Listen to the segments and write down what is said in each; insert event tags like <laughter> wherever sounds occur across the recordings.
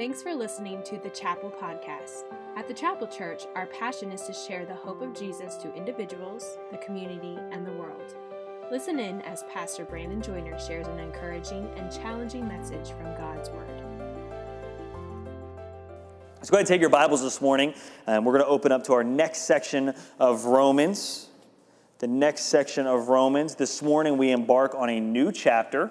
Thanks for listening to the Chapel Podcast. At the Chapel Church, our passion is to share the hope of Jesus to individuals, the community, and the world. Listen in as Pastor Brandon Joyner shares an encouraging and challenging message from God's Word. Let's go ahead and take your Bibles this morning, and we're going to open up to our next section of Romans. The next section of Romans. This morning, we embark on a new chapter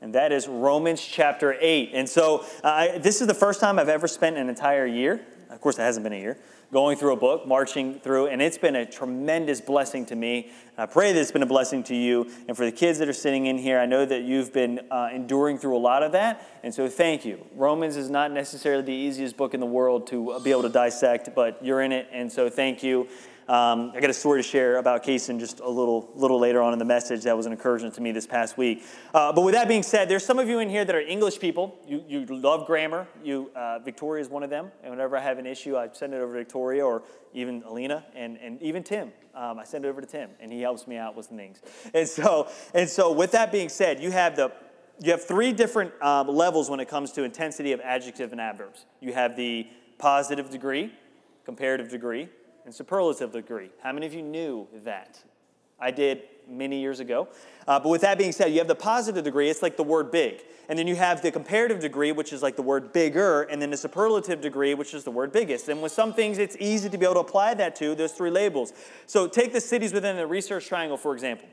and that is Romans chapter 8. And so, uh, this is the first time I've ever spent an entire year, of course, it hasn't been a year, going through a book, marching through, and it's been a tremendous blessing to me. I pray that it's been a blessing to you. And for the kids that are sitting in here, I know that you've been uh, enduring through a lot of that. And so, thank you. Romans is not necessarily the easiest book in the world to be able to dissect, but you're in it. And so, thank you. Um, I got a story to share about Kaysen just a little, little later on in the message that was an encouragement to me this past week. Uh, but with that being said, there's some of you in here that are English people. You, you love grammar. You, uh, Victoria is one of them. And whenever I have an issue, I send it over to Victoria or even Alina and, and even Tim. Um, I send it over to Tim, and he helps me out with some things. And so, and so, with that being said, you have the you have three different um, levels when it comes to intensity of adjective and adverbs. You have the positive degree, comparative degree, and superlative degree. How many of you knew that? I did many years ago. Uh, but with that being said, you have the positive degree, it's like the word big. And then you have the comparative degree, which is like the word bigger, and then the superlative degree, which is the word biggest. And with some things, it's easy to be able to apply that to those three labels. So take the cities within the research triangle, for example.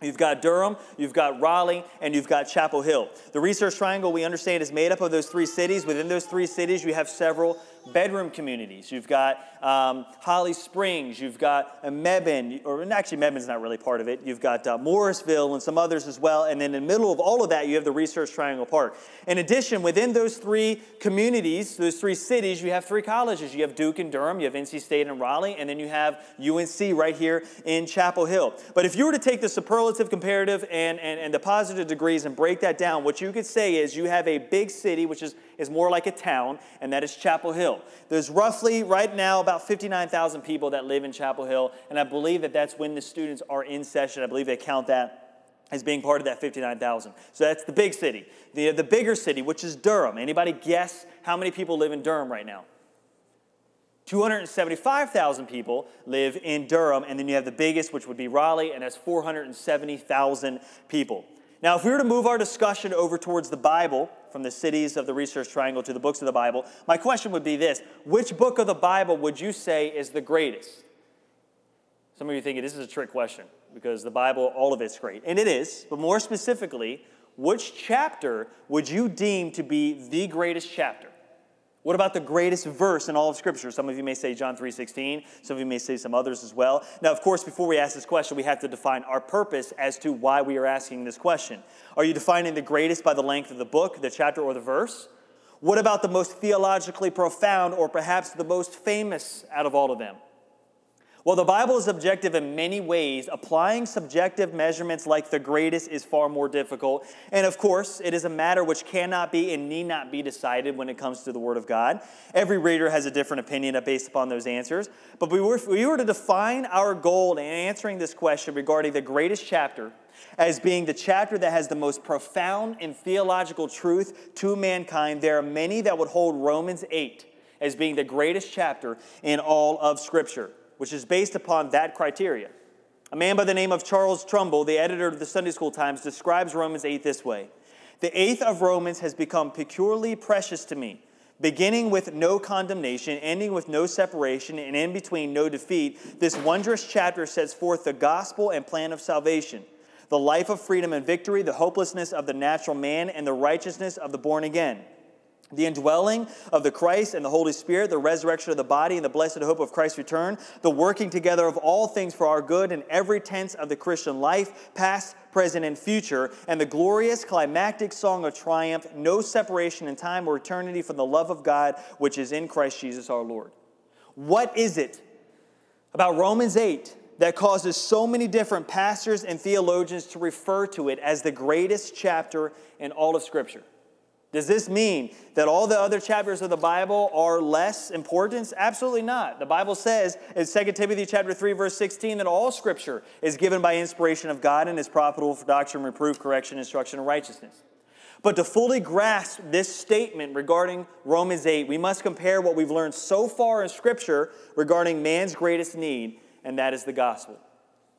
You've got Durham, you've got Raleigh, and you've got Chapel Hill. The Research Triangle, we understand, is made up of those three cities. Within those three cities, you have several bedroom communities. You've got um, Holly Springs, you've got Mebane, or actually Mebane's not really part of it. You've got uh, Morrisville and some others as well. And then in the middle of all of that, you have the Research Triangle Park. In addition, within those three communities, those three cities, you have three colleges. You have Duke and Durham, you have NC State and Raleigh, and then you have UNC right here in Chapel Hill. But if you were to take the superlative, comparative, and, and, and the positive degrees and break that down, what you could say is you have a big city, which is, is more like a town, and that is Chapel Hill. There's roughly, right now, about 59,000 people that live in Chapel Hill, and I believe that that's when the students are in session. I believe they count that as being part of that 59,000. So that's the big city. The, the bigger city, which is Durham. Anybody guess how many people live in Durham right now? 275,000 people live in Durham, and then you have the biggest, which would be Raleigh, and that's 470,000 people. Now, if we were to move our discussion over towards the Bible, from the cities of the Research Triangle to the books of the Bible, my question would be this Which book of the Bible would you say is the greatest? Some of you thinking this is a trick question because the Bible, all of it's great. And it is, but more specifically, which chapter would you deem to be the greatest chapter? What about the greatest verse in all of Scripture? Some of you may say John 3.16. Some of you may say some others as well. Now, of course, before we ask this question, we have to define our purpose as to why we are asking this question. Are you defining the greatest by the length of the book, the chapter, or the verse? What about the most theologically profound or perhaps the most famous out of all of them? Well, the Bible is objective in many ways. Applying subjective measurements like the greatest is far more difficult. And of course, it is a matter which cannot be and need not be decided when it comes to the Word of God. Every reader has a different opinion based upon those answers. But if we were to define our goal in answering this question regarding the greatest chapter as being the chapter that has the most profound and theological truth to mankind, there are many that would hold Romans 8 as being the greatest chapter in all of Scripture which is based upon that criteria. A man by the name of Charles Trumbull, the editor of the Sunday School Times, describes Romans 8 this way The eighth of Romans has become peculiarly precious to me, beginning with no condemnation, ending with no separation, and in between no defeat. This wondrous chapter sets forth the gospel and plan of salvation, the life of freedom and victory, the hopelessness of the natural man, and the righteousness of the born again the indwelling of the Christ and the Holy Spirit, the resurrection of the body, and the blessed hope of Christ's return, the working together of all things for our good in every tense of the Christian life, past, present, and future, and the glorious climactic song of triumph, no separation in time or eternity from the love of God which is in Christ Jesus our Lord. What is it about Romans 8 that causes so many different pastors and theologians to refer to it as the greatest chapter in all of Scripture? Does this mean that all the other chapters of the Bible are less important? Absolutely not. The Bible says in 2 Timothy chapter 3 verse 16 that all scripture is given by inspiration of God and is profitable for doctrine, reproof, correction, instruction, and righteousness. But to fully grasp this statement regarding Romans 8, we must compare what we've learned so far in Scripture regarding man's greatest need, and that is the gospel.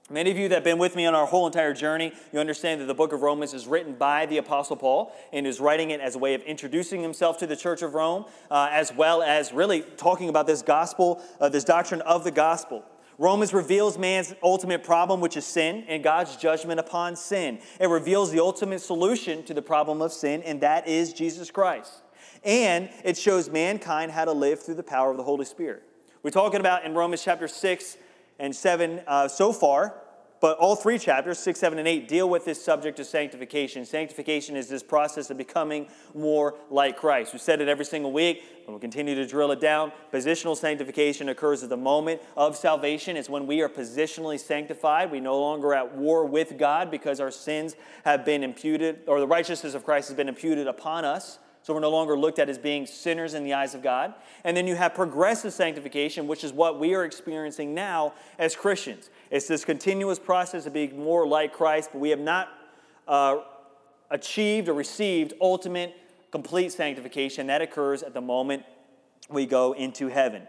Many of you that have been with me on our whole entire journey, you understand that the book of Romans is written by the Apostle Paul and is writing it as a way of introducing himself to the church of Rome, uh, as well as really talking about this gospel, uh, this doctrine of the gospel. Romans reveals man's ultimate problem, which is sin, and God's judgment upon sin. It reveals the ultimate solution to the problem of sin, and that is Jesus Christ. And it shows mankind how to live through the power of the Holy Spirit. We're talking about in Romans chapter 6 and 7 uh, so far, but all three chapters, 6, 7, and 8, deal with this subject of sanctification. Sanctification is this process of becoming more like Christ. We said it every single week, and we'll continue to drill it down. Positional sanctification occurs at the moment of salvation. It's when we are positionally sanctified. We no longer at war with God because our sins have been imputed, or the righteousness of Christ has been imputed upon us. So we're no longer looked at as being sinners in the eyes of God. And then you have progressive sanctification, which is what we are experiencing now as Christians. It's this continuous process of being more like Christ, but we have not uh, achieved or received ultimate, complete sanctification. That occurs at the moment we go into heaven.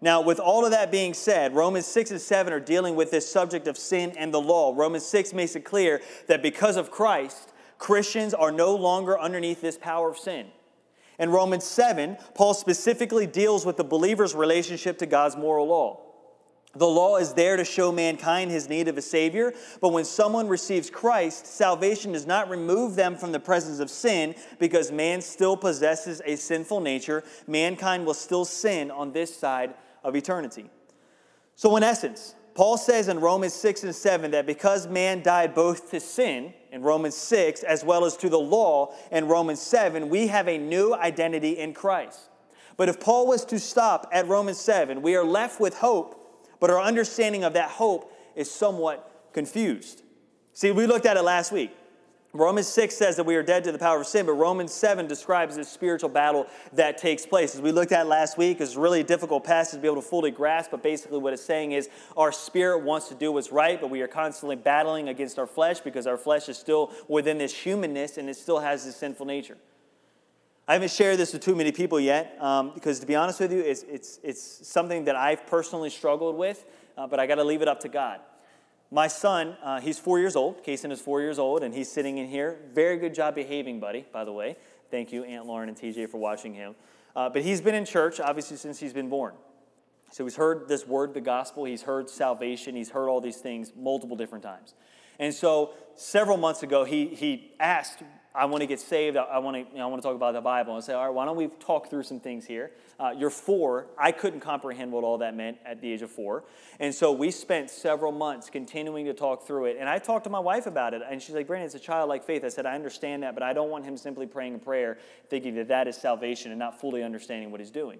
Now, with all of that being said, Romans 6 and 7 are dealing with this subject of sin and the law. Romans 6 makes it clear that because of Christ, Christians are no longer underneath this power of sin. In Romans 7, Paul specifically deals with the believer's relationship to God's moral law. The law is there to show mankind his need of a Savior, but when someone receives Christ, salvation does not remove them from the presence of sin because man still possesses a sinful nature. Mankind will still sin on this side of eternity. So, in essence, Paul says in Romans 6 and 7 that because man died both to sin in Romans 6 as well as to the law in Romans 7, we have a new identity in Christ. But if Paul was to stop at Romans 7, we are left with hope, but our understanding of that hope is somewhat confused. See, we looked at it last week. Romans 6 says that we are dead to the power of sin, but Romans 7 describes this spiritual battle that takes place. As we looked at last week, it's really a difficult passage to be able to fully grasp, but basically what it's saying is our spirit wants to do what's right, but we are constantly battling against our flesh because our flesh is still within this humanness and it still has this sinful nature. I haven't shared this with too many people yet um, because, to be honest with you, it's, it's, it's something that I've personally struggled with, uh, but I got to leave it up to God. My son, uh, he's four years old. Kason is four years old, and he's sitting in here. Very good job behaving, buddy, by the way. Thank you, Aunt Lauren and TJ, for watching him. Uh, but he's been in church, obviously, since he's been born. So he's heard this word, the gospel. He's heard salvation. He's heard all these things multiple different times. And so several months ago, he, he asked I want to get saved. I, want to, you know, I want to talk about the Bible. And say, all right, why don't we talk through some things here? Uh, you're four. I couldn't comprehend what all that meant at the age of four. And so we spent several months continuing to talk through it. And I talked to my wife about it. And she's like, Brandon, it's a childlike faith. I said, I understand that, but I don't want him simply praying a prayer thinking that that is salvation and not fully understanding what he's doing.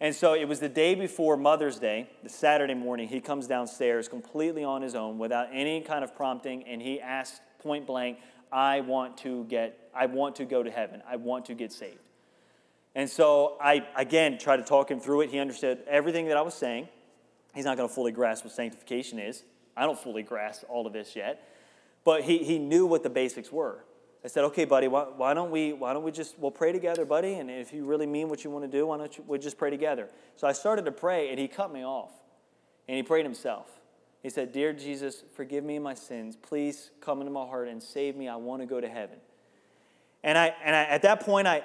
And so it was the day before Mother's Day, the Saturday morning. He comes downstairs completely on his own without any kind of prompting. And he asked point blank, I want to get, I want to go to heaven. I want to get saved. And so I, again, tried to talk him through it. He understood everything that I was saying. He's not going to fully grasp what sanctification is. I don't fully grasp all of this yet. But he, he knew what the basics were. I said, okay, buddy, why, why, don't we, why don't we just, we'll pray together, buddy, and if you really mean what you want to do, why don't you, we'll just pray together. So I started to pray, and he cut me off, and he prayed himself. He said, Dear Jesus, forgive me my sins. Please come into my heart and save me. I want to go to heaven. And, I, and I, at that point, I,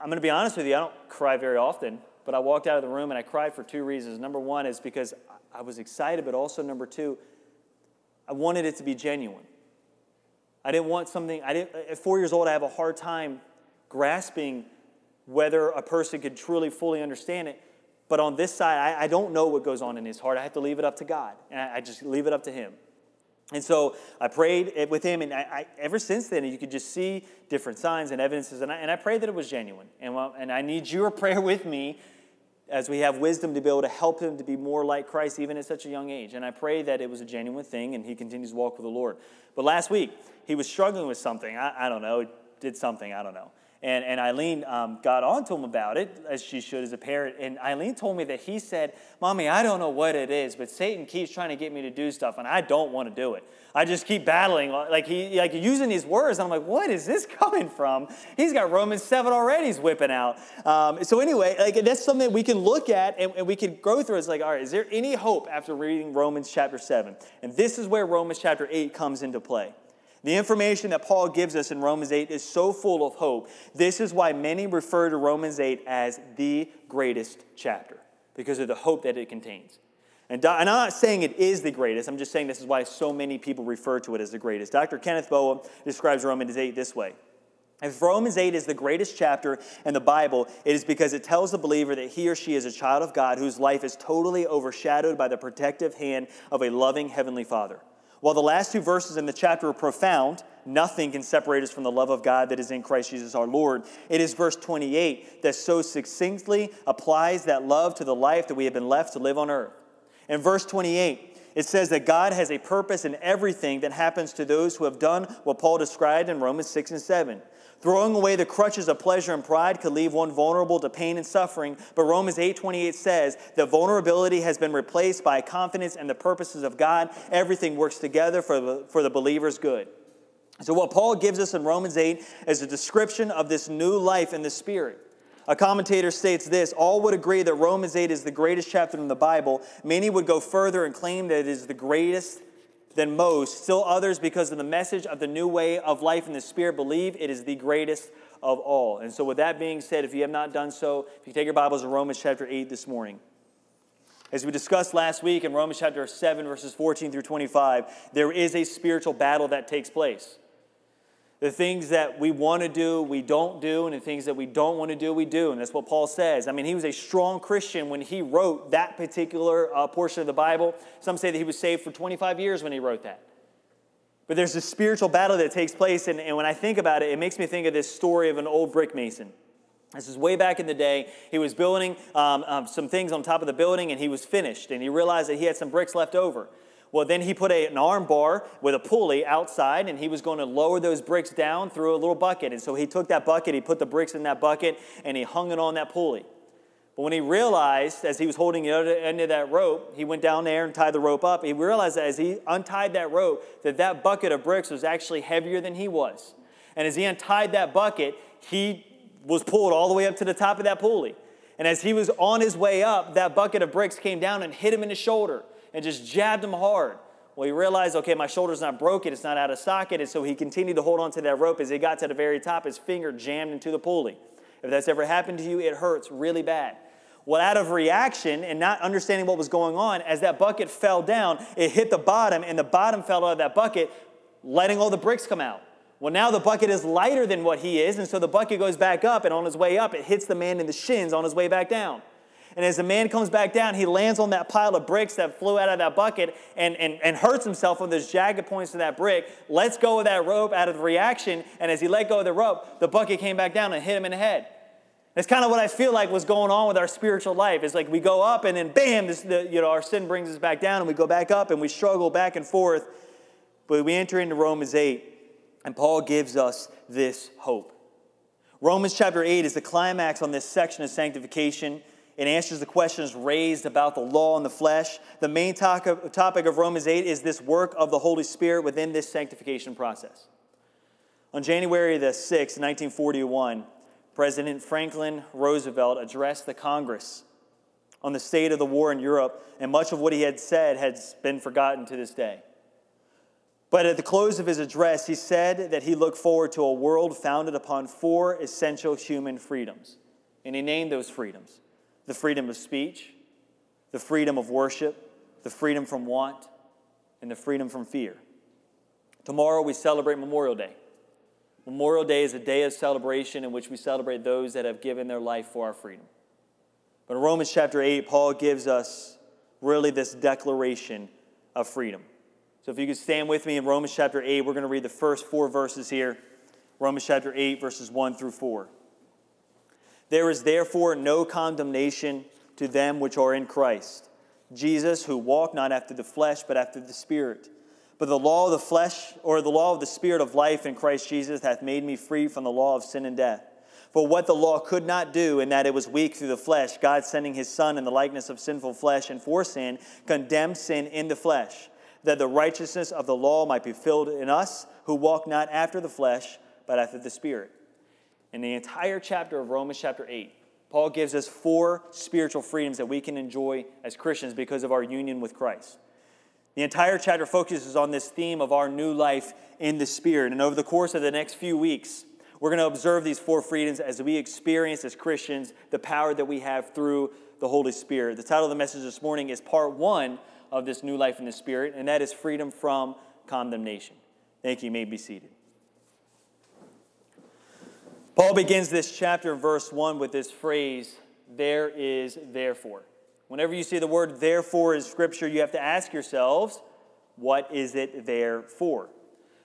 I'm going to be honest with you, I don't cry very often, but I walked out of the room and I cried for two reasons. Number one is because I was excited, but also number two, I wanted it to be genuine. I didn't want something, I didn't, at four years old, I have a hard time grasping whether a person could truly, fully understand it. But on this side, I, I, don't know what goes on in his heart. I have to leave it up to God. And I, I just leave it up to him. And so I prayed with him, and I, ever since then, you could just see different signs and evidences. And I, and I prayed that it was genuine. And, well, and I need your <laughs> prayer with me as we have wisdom to be able to help him to be more like Christ, even at such a young age. And I pray that it was a genuine thing, and he continues to walk with the Lord. But last week, he was struggling with something. I, I don't know, did something, I don't know. And, and Eileen um, got on to him about it, as she should as a parent. And Eileen told me that he said, Mommy, I don't know what it is, but Satan keeps trying to get me to do stuff, and I don't want to do it. I just keep battling, like he like using these words. I'm like, what is this <laughs> coming from? He's got Romans 7 already, he's whipping out. Um, so anyway, like that's something we can look at and, and we can go through. It's like, all right, is there any hope after reading Romans chapter 7? And this is where Romans chapter 8 comes into play. The information that Paul gives us in Romans 8 is so full of hope. This is why many refer to Romans 8 as the greatest chapter, because of the hope that it contains. And, I'm not saying it is the greatest, I'm just saying this is why so many people refer to it as the greatest. Dr. Kenneth Boa describes Romans 8 this way. If Romans 8 is the greatest chapter in the Bible, it is because it tells the believer that he or she is a child of God whose life is totally overshadowed by the protective hand of a loving Heavenly Father. While the last two verses in the chapter are profound, nothing can separate us from the love of God that is in Christ Jesus our Lord. It is verse 28 that so succinctly applies that love to the life that we have been left to live on earth. In verse 28, it says that God has a purpose in everything that happens to those who have done what Paul described in Romans 6 and 7. Throwing away the crutches of pleasure and pride could leave one vulnerable to pain and suffering, but Romans 8:28 says that vulnerability has been replaced by confidence in the purposes of God. Everything works together for the, for the believer's good. So what Paul gives us in Romans 8 is a description of this new life in the Spirit. A commentator states this All would agree that Romans 8 is the greatest chapter in the Bible. Many would go further and claim that it is the greatest than most. Still others, because of the message of the new way of life in the Spirit, believe it is the greatest of all. And so, with that being said, if you have not done so, if you take your Bibles to Romans chapter 8 this morning. As we discussed last week in Romans chapter 7, verses 14 through 25, there is a spiritual battle that takes place. The things that we want to do, we don't do, and the things that we don't want to do, we do. And that's what Paul says. I mean, he was a strong Christian when he wrote that particular uh, portion of the Bible. Some say that he was saved for 25 years when he wrote that. But there's a spiritual battle that takes place, and, and when I think about it, it makes me think of this story of an old brick mason. This is way back in the day. He was building um, um, some things on top of the building, and he was finished, and he realized that he had some bricks left over. Well, then he put a, an arm bar with a pulley outside, and he was going to lower those bricks down through a little bucket. And so he took that bucket, he put the bricks in that bucket, and he hung it on that pulley. But when he realized, as he was holding the other end of that rope, he went down there and tied the rope up. He realized that as he untied that rope, that that bucket of bricks was actually heavier than he was. And as he untied that bucket, he was pulled all the way up to the top of that pulley. And as he was on his way up, that bucket of bricks came down and hit him in the shoulder and just jabbed him hard. Well, he realized, okay, my shoulder's not broken, it's not out of socket, and so he continued to hold on to that rope. As he got to the very top, his finger jammed into the pulley. If that's ever happened to you, it hurts really bad. Well, out of reaction and not understanding what was going on, as that bucket fell down, it hit the bottom, and the bottom fell out of that bucket, letting all the bricks come out. Well, now the bucket is lighter than what he is, and so the bucket goes back up, and on his way up, it hits the man in the shins on his way back down. And as the man comes back down, he lands on that pile of bricks that flew out of that bucket and, and, and hurts himself on those jagged points of that brick, lets go of that rope out of the reaction. And as he let go of the rope, the bucket came back down and hit him in the head. That's kind of what I feel like was going on with our spiritual life. It's like we go up and then bam, this, the, you know, our sin brings us back down and we go back up and we struggle back and forth. But we enter into Romans 8 and Paul gives us this hope. Romans chapter 8 is the climax on this section of sanctification. It answers the questions raised about the law and the flesh. The main topic of Romans 8 is this work of the Holy Spirit within this sanctification process. On January the 6th, 1941, President Franklin Roosevelt addressed the Congress on the state of the war in Europe, and much of what he had said has been forgotten to this day. But at the close of his address, he said that he looked forward to a world founded upon four essential human freedoms. And he named those freedoms the freedom of speech, the freedom of worship, the freedom from want, and the freedom from fear. Tomorrow we celebrate Memorial Day. Memorial Day is a day of celebration in which we celebrate those that have given their life for our freedom. But in Romans chapter 8, Paul gives us really this declaration of freedom. So if you could stand with me in Romans chapter 8, we're going to read the first four verses here. Romans chapter 8, verses 1 through 4. There is therefore no condemnation to them which are in Christ. Jesus, who walked not after the flesh, but after the Spirit. But the law of the flesh, or the law of the Spirit of life in Christ Jesus, hath made me free from the law of sin and death. For what the law could not do, in that it was weak through the flesh, God sending his Son in the likeness of sinful flesh and for sin, condemned sin in the flesh, that the righteousness of the law might be filled in us who walk not after the flesh, but after the Spirit. In the entire chapter of Romans, chapter 8, Paul gives us four spiritual freedoms that we can enjoy as Christians because of our union with Christ. The entire chapter focuses on this theme of our new life in the Spirit. And over the course of the next few weeks, we're going to observe these four freedoms as we experience as Christians the power that we have through the Holy Spirit. The title of the message this morning is part one of this new life in the Spirit, and that is freedom from condemnation. Thank you. You may be seated. Paul begins this chapter verse 1 with this phrase, there is therefore. Whenever you see the word therefore in Scripture, you have to ask yourselves, what is it there for?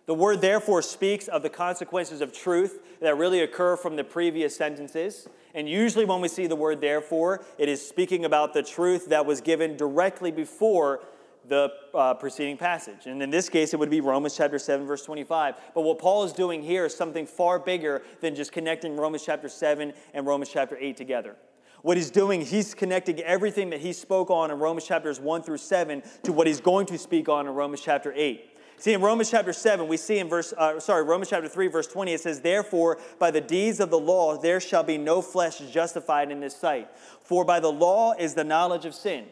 The word therefore speaks of the consequences of truth that really occur from the previous sentences. And usually, when we see the word therefore, it is speaking about the truth that was given directly before the uh, preceding passage. And in this case, it would be Romans chapter 7, verse 25. But what Paul is doing here is something far bigger than just connecting Romans chapter 7 and Romans chapter 8 together. What he's doing, he's connecting everything that he spoke on in Romans chapters 1 through 7 to what he's going to speak on in Romans chapter 8. See, in Romans chapter 7, we see in verse, uh, sorry, Romans chapter 3, verse 20, it says, Therefore, by the deeds of the law, there shall be no flesh justified in his sight. For by the law is the knowledge of sin.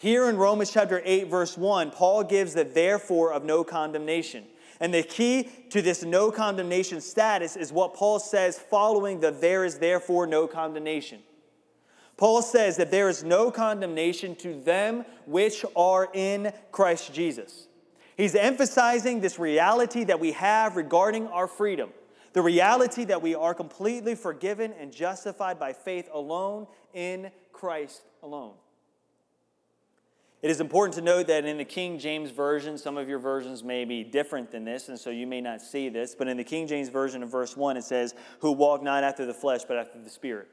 Here in Romans chapter 8, verse 1, Paul gives the therefore of no condemnation. And the key to this no condemnation status is what Paul says following the there is therefore no condemnation. Paul says that there is no condemnation to them which are in Christ Jesus. He's emphasizing this reality that we have regarding our freedom, the reality that we are completely forgiven and justified by faith alone in Christ alone. It is important to note that in the King James Version, some of your versions may be different than this, and so you may not see this, but in the King James Version of verse 1, it says, Who walk not after the flesh, but after the Spirit.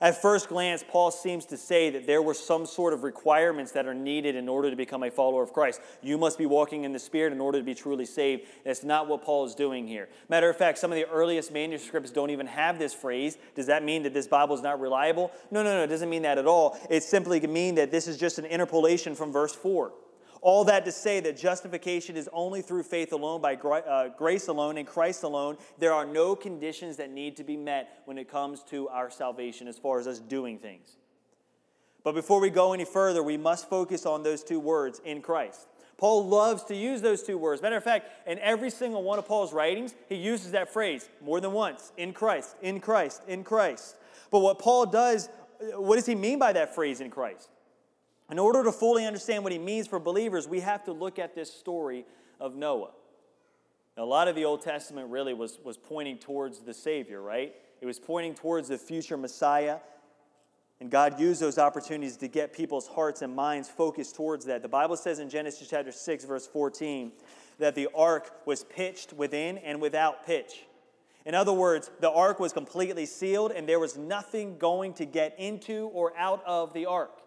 At first glance, Paul seems to say that there were some sort of requirements that are needed in order to become a follower of Christ. You must be walking in the Spirit in order to be truly saved. That's not what Paul is doing here. Matter of fact, some of the earliest manuscripts don't even have this phrase. Does that mean that this Bible is not reliable? No, no, no, it doesn't mean that at all. It simply can mean that this is just an interpolation from verse 4. All that to say that justification is only through faith alone, by uh, grace alone, in Christ alone. There are no conditions that need to be met when it comes to our salvation as far as us doing things. But before we go any further, we must focus on those two words in Christ. Paul loves to use those two words. Matter of fact, in every single one of Paul's writings, he uses that phrase more than once in Christ, in Christ, in Christ. But what Paul does, what does he mean by that phrase in Christ? In order to fully understand what he means for believers, we have to look at this story of Noah. Now, a lot of the Old Testament really was, was pointing towards the Savior, right? It was pointing towards the future Messiah. And God used those opportunities to get people's hearts and minds focused towards that. The Bible says in Genesis chapter 6, verse 14, that the ark was pitched within and without pitch. In other words, the ark was completely sealed and there was nothing going to get into or out of the ark.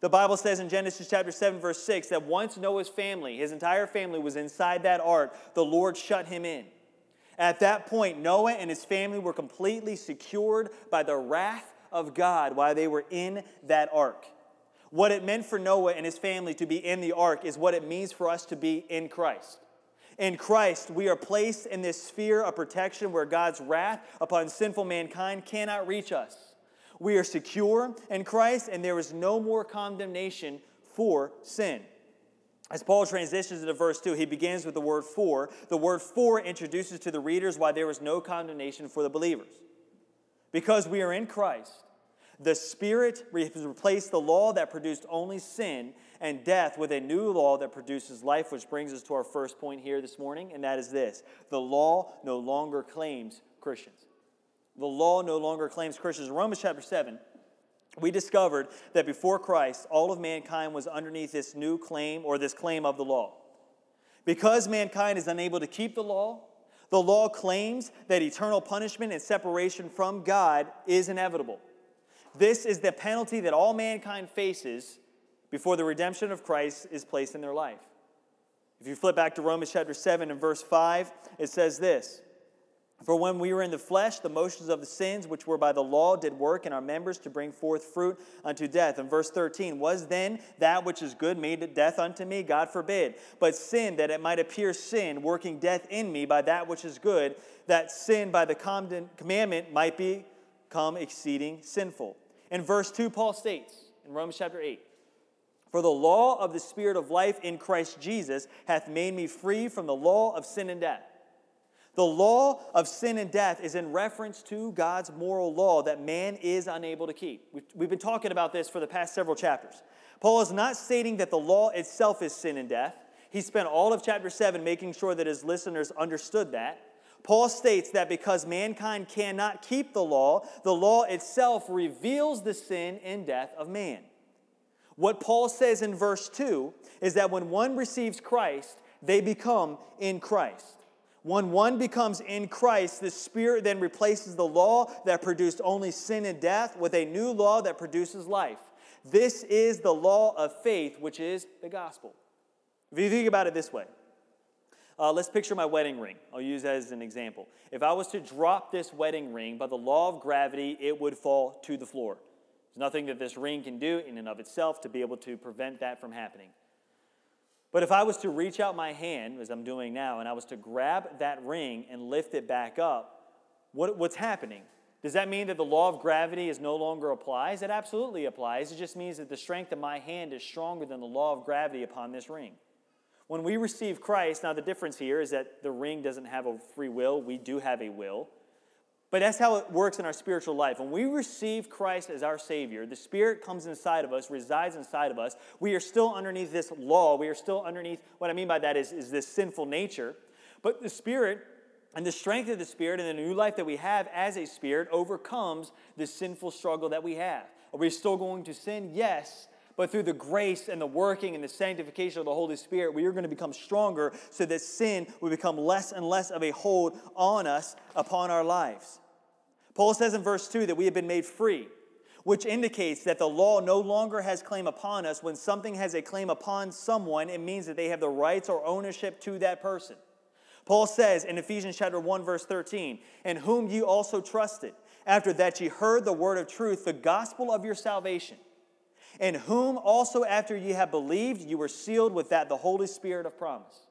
The Bible says in Genesis chapter 7, verse 6, that once Noah's family, his entire family, was inside that ark, the Lord shut him in. At that point, Noah and his family were completely secured by the wrath of God while they were in that ark. What it meant for Noah and his family to be in the ark is what it means for us to be in Christ. In Christ, we are placed in this sphere of protection where God's wrath upon sinful mankind cannot reach us. We are secure in Christ, and there is no more condemnation for sin. As Paul transitions into verse 2, he begins with the word for. The word for introduces to the readers why there is no condemnation for the believers. Because we are in Christ, the Spirit replaced the law that produced only sin and death with a new law that produces life, which brings us to our first point here this morning, and that is this the law no longer claims Christians the law no longer claims Christians. In Romans chapter 7, we discovered that before Christ, all of mankind was underneath this new claim or this claim of the law. Because mankind is unable to keep the law, the law claims that eternal punishment and separation from God is inevitable. This is the penalty that all mankind faces before the redemption of Christ is placed in their life. If you flip back to Romans chapter 7 and verse 5, it says this For when we were in the flesh, the motions of the sins which were by the law did work in our members to bring forth fruit unto death. And verse 13, was then that which is good made death unto me? God forbid. But sin, that it might appear sin, working death in me by that which is good, that sin by the commandment might become exceeding sinful. In verse 2, Paul states in Romans chapter 8, For the law of the Spirit of life in Christ Jesus hath made me free from the law of sin and death. The law of sin and death is in reference to God's moral law that man is unable to keep. We've, been talking about this for the past several chapters. Paul is not stating that the law itself is sin and death. He spent all of chapter 7 making sure that his listeners understood that. Paul states that because mankind cannot keep the law, the law itself reveals the sin and death of man. What Paul says in verse 2 is that when one receives Christ, they become in Christ. When one becomes in Christ, the Spirit then replaces the law that produced only sin and death with a new law that produces life. This is the law of faith, which is the gospel. If you think about it this way, uh, let's picture my wedding ring. I'll use that as an example. If I was to drop this wedding ring by the law of gravity, it would fall to the floor. There's nothing that this ring can do in and of itself to be able to prevent that from happening. But if I was to reach out my hand, as I'm doing now, and I was to grab that ring and lift it back up, what, what's happening? Does that mean that the law of gravity is no longer applies? It absolutely applies. It just means that the strength of my hand is stronger than the law of gravity upon this ring. When we receive Christ, now the difference here is that the ring doesn't have a free will, we do have a will. But that's how it works in our spiritual life. When we receive Christ as our Savior, the Spirit comes inside of us, resides inside of us. We are still underneath this law. We are still underneath, what I mean by that is, is this sinful nature. But the Spirit and the strength of the Spirit and the new life that we have as a Spirit overcomes the sinful struggle that we have. Are we still going to sin? Yes. But through the grace and the working and the sanctification of the Holy Spirit, we are going to become stronger so that sin will become less and less of a hold on us upon our lives. Paul says in verse 2 that we have been made free, which indicates that the law no longer has claim upon us. When something has a claim upon someone, it means that they have the rights or ownership to that person. Paul says in Ephesians chapter 1 verse 13, "In whom you also trusted, after that ye heard the word of truth, the gospel of your salvation." In whom also after ye have believed, you were sealed with that the Holy Spirit of promise.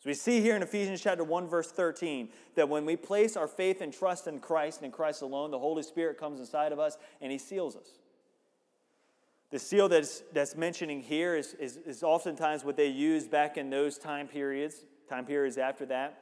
So we see here in Ephesians chapter 1, verse 13, that when we place our faith and trust in Christ and in Christ alone, the Holy Spirit comes inside of us and He seals us. The seal that's, that's mentioning here is, is, is oftentimes what they used back in those time periods, time periods after that,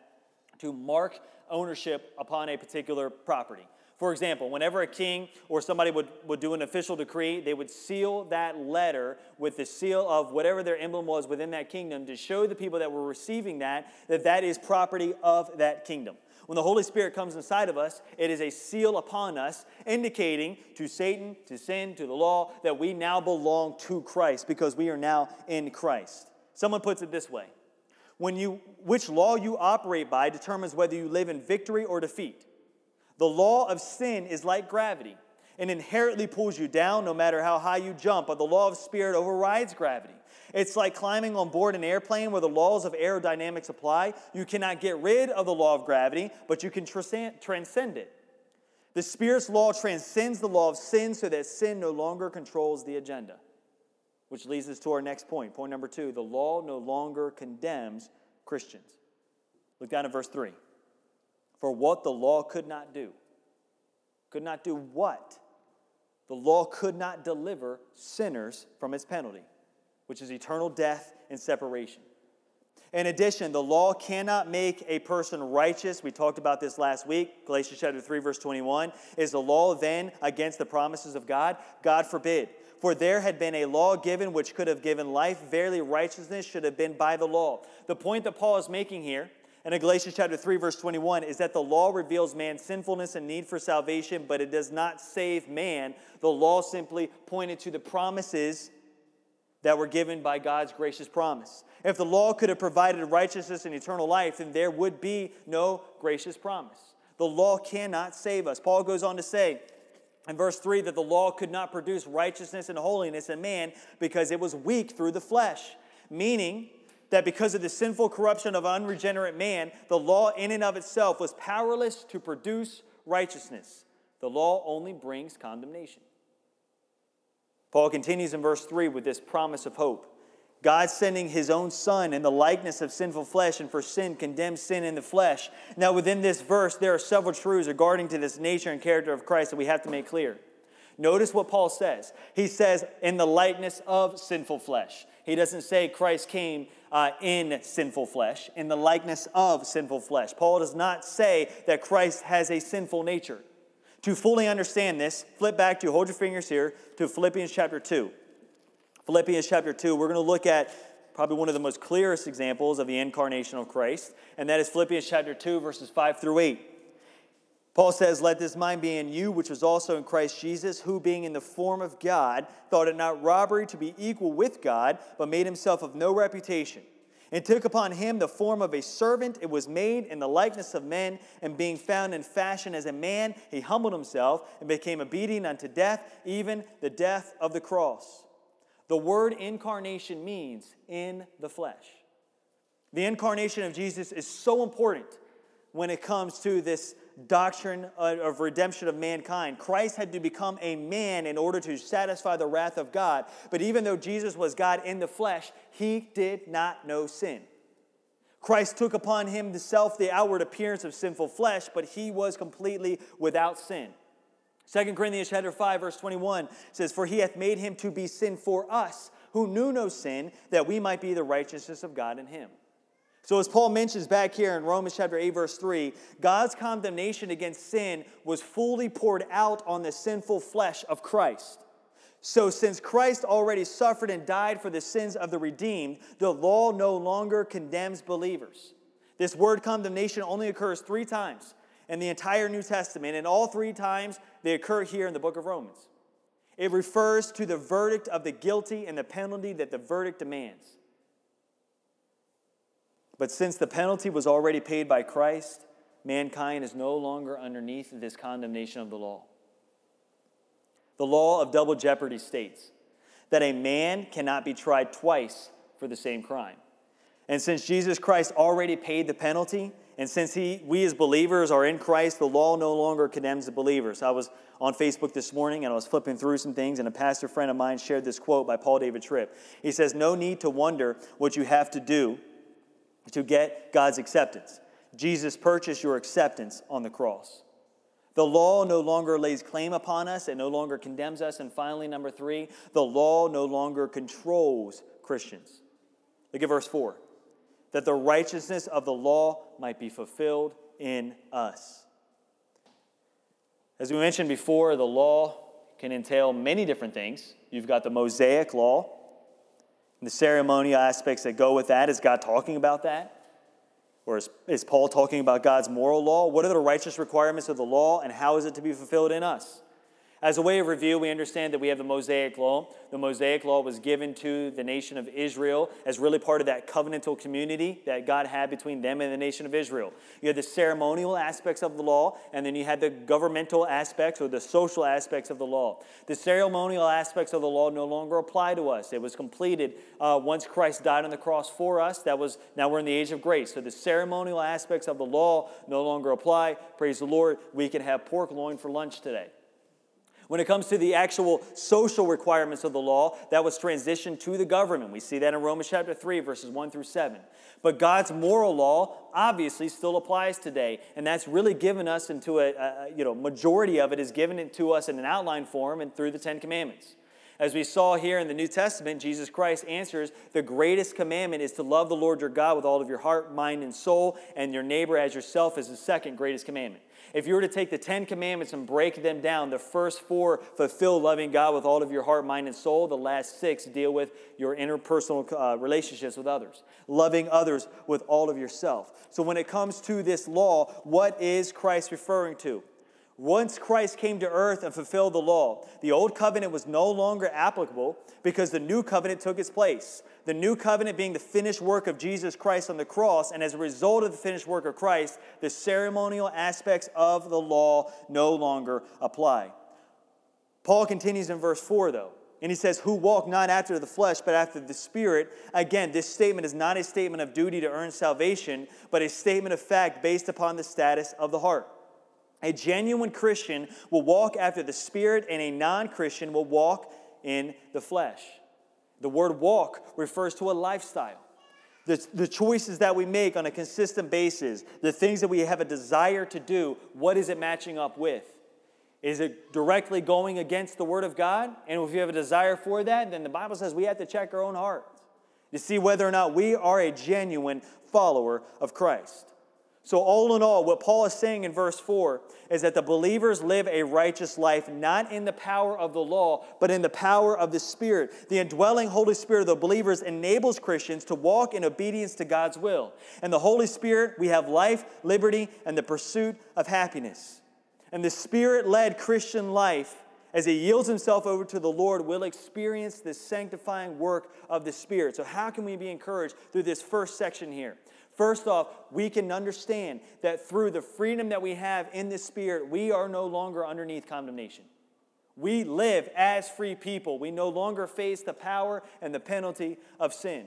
to mark ownership upon a particular property. For example, whenever a king or somebody would, would do an official decree, they would seal that letter with the seal of whatever their emblem was within that kingdom to show the people that were receiving that that that is property of that kingdom. When the Holy Spirit comes inside of us, it is a seal upon us, indicating to Satan, to sin, to the law, that we now belong to Christ because we are now in Christ. Someone puts it this way when you, which law you operate by determines whether you live in victory or defeat. The law of sin is like gravity and inherently pulls you down no matter how high you jump, but the law of spirit overrides gravity. It's like climbing on board an airplane where the laws of aerodynamics apply. You cannot get rid of the law of gravity, but you can transcend it. The Spirit's law transcends the law of sin so that sin no longer controls the agenda. Which leads us to our next point. Point number two the law no longer condemns Christians. Look down at verse 3 for what the law could not do. Could not do what? The law could not deliver sinners from its penalty, which is eternal death and separation. In addition, the law cannot make a person righteous. We talked about this last week. Galatians chapter 3, verse 21. Is the law then against the promises of God? God forbid. For there had been a law given which could have given life. Verily, righteousness should have been by the law. The point that Paul is making here and in Galatians chapter 3, verse 21, is that the law reveals man's sinfulness and need for salvation, but it does not save man. The law simply pointed to the promises that were given by God's gracious promise. If the law could have provided righteousness and eternal life, then there would be no gracious promise. The law cannot save us. Paul goes on to say in verse 3 that the law could not produce righteousness and holiness in man because it was weak through the flesh, meaning that because of the sinful corruption of unregenerate man, the law in and of itself was powerless to produce righteousness. The law only brings condemnation. Paul continues in verse 3 with this promise of hope. God sending his own Son in the likeness of sinful flesh, and for sin condemns sin in the flesh. Now, within this verse, there are several truths regarding to this nature and character of Christ that we have to make clear. Notice what Paul says. He says, in the likeness of sinful flesh. He doesn't say Christ came uh, in sinful flesh, in the likeness of sinful flesh. Paul does not say that Christ has a sinful nature. To fully understand this, flip back to, hold your fingers here, to Philippians chapter 2. Philippians chapter 2, we're going to look at probably one of the most clearest examples of the incarnation of Christ, and that is Philippians chapter 2, verses 5 through 8. Paul says, Let this mind be in you, which was also in Christ Jesus, who being in the form of God, thought it not robbery to be equal with God, but made himself of no reputation, and took upon him the form of a servant. It was made in the likeness of men, and being found in fashion as a man, he humbled himself and became obedient unto death, even the death of the cross. The word incarnation means in the flesh. The incarnation of Jesus is so important when it comes to this doctrine of redemption of mankind. Christ had to become a man in order to satisfy the wrath of God. But even though Jesus was God in the flesh, he did not know sin. Christ took upon himself the self, the outward appearance of sinful flesh, but he was completely without sin. 2 Corinthians chapter 5, verse 21 says, For he hath made him to be sin for us, who knew no sin, that we might be the righteousness of God in him. So, as Paul mentions back here in Romans chapter 8, verse 3, God's condemnation against sin was fully poured out on the sinful flesh of Christ. So, since Christ already suffered and died for the sins of the redeemed, the law no longer condemns believers. This word condemnation only occurs three times in the entire New Testament, and all three times they occur here in the book of Romans. It refers to the verdict of the guilty and the penalty that the verdict demands. But since the penalty was already paid by Christ, mankind is no longer underneath this condemnation of the law. The law of double jeopardy states that a man cannot be tried twice for the same crime. And since Jesus Christ already paid the penalty, and since he, we as believers are in Christ, the law no longer condemns the believers. I was on Facebook this morning and I was flipping through some things, and a pastor friend of mine shared this quote by Paul David Tripp. He says, No need to wonder what you have to do to get God's acceptance. Jesus purchased your acceptance on the cross. The law no longer lays claim upon us, it no longer condemns us. And finally, number three, the law no longer controls Christians. Look at verse 4 that the righteousness of the law might be fulfilled in us. As we mentioned before, the law can entail many different things. You've got the Mosaic law, the ceremonial aspects that go with that. Is God talking about that? Or is, is Paul talking about God's moral law? What are the righteous requirements of the law, and how is it to be fulfilled in us? As a way of review, we understand that we have the Mosaic Law. The Mosaic Law was given to the nation of Israel as really part of that covenantal community that God had between them and the nation of Israel. You had the ceremonial aspects of the law, and then you had the governmental aspects or the social aspects of the law. The ceremonial aspects of the law no longer apply to us. It was completed uh, once Christ died on the cross for us. That was now we're in the age of grace. So the ceremonial aspects of the law no longer apply. Praise the Lord. We can have pork loin for lunch today. When it comes to the actual social requirements of the law, that was transitioned to the government. We see that in Romans chapter 3, verses 1 through 7. But God's moral law obviously still applies today, and that's really given us into a, a you know, majority of it is given it to us in an outline form and through the Ten Commandments. As we saw here in the New Testament, Jesus Christ answers the greatest commandment is to love the Lord your God with all of your heart, mind, and soul, and your neighbor as yourself is the second greatest commandment. If you were to take the Ten Commandments and break them down, the first four fulfill loving God with all of your heart, mind, and soul. The last six deal with your interpersonal uh, relationships with others, loving others with all of yourself. So when it comes to this law, what is Christ referring to? Once Christ came to earth and fulfilled the law, the old covenant was no longer applicable because the new covenant took its place. The new covenant being the finished work of Jesus Christ on the cross, and as a result of the finished work of Christ, the ceremonial aspects of the law no longer apply. Paul continues in verse 4, though. And he says, Who walk not after the flesh, but after the Spirit. Again, this statement is not a statement of duty to earn salvation, but a statement of fact based upon the status of the heart. A genuine Christian will walk after the Spirit, and a non Christian will walk in the flesh. The word walk refers to a lifestyle. The, the choices that we make on a consistent basis, the things that we have a desire to do, what is it matching up with? Is it directly going against the Word of God? And if you have a desire for that, then the Bible says we have to check our own hearts to see whether or not we are a genuine follower of Christ. So, all in all, what Paul is saying in verse 4 is that the believers live a righteous life not in the power of the law, but in the power of the Spirit. The indwelling Holy Spirit of the believers enables Christians to walk in obedience to God's will. And the Holy Spirit, we have life, liberty, and the pursuit of happiness. And the Spirit led Christian life, as he yields himself over to the Lord, will experience the sanctifying work of the Spirit. So, how can we be encouraged through this first section here? First off, we can understand that through the freedom that we have in the Spirit, we are no longer underneath condemnation. We live as free people. We no longer face the power and the penalty of sin.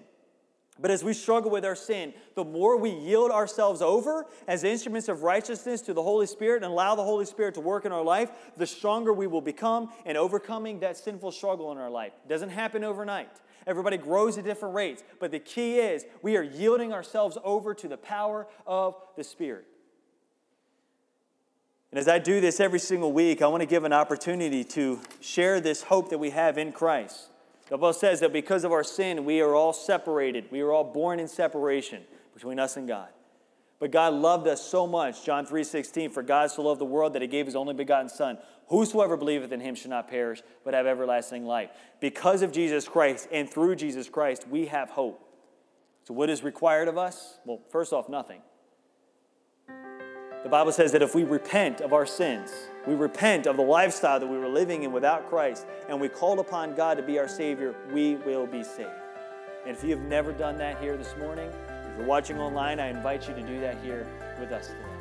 But as we struggle with our sin, the more we yield ourselves over as instruments of righteousness to the Holy Spirit and allow the Holy Spirit to work in our life, the stronger we will become in overcoming that sinful struggle in our life. It doesn't happen overnight. Everybody grows at different rates. But the key is we are yielding ourselves over to the power of the Spirit. And as I do this every single week, I want to give an opportunity to share this hope that we have in Christ. The Bible says that because of our sin, we are all separated. We are all born in separation between us and God. But God loved us so much, John 3:16, for God so loved the world that he gave his only begotten son. Whosoever believeth in him shall not perish, but have everlasting life. Because of Jesus Christ and through Jesus Christ, we have hope. So what is required of us? Well, first off, nothing. The Bible says that if we repent of our sins, we repent of the lifestyle that we were living in without Christ, and we call upon God to be our Savior, we will be saved. And if you have never done that here this morning, if you're watching online, I invite you to do that here with us today.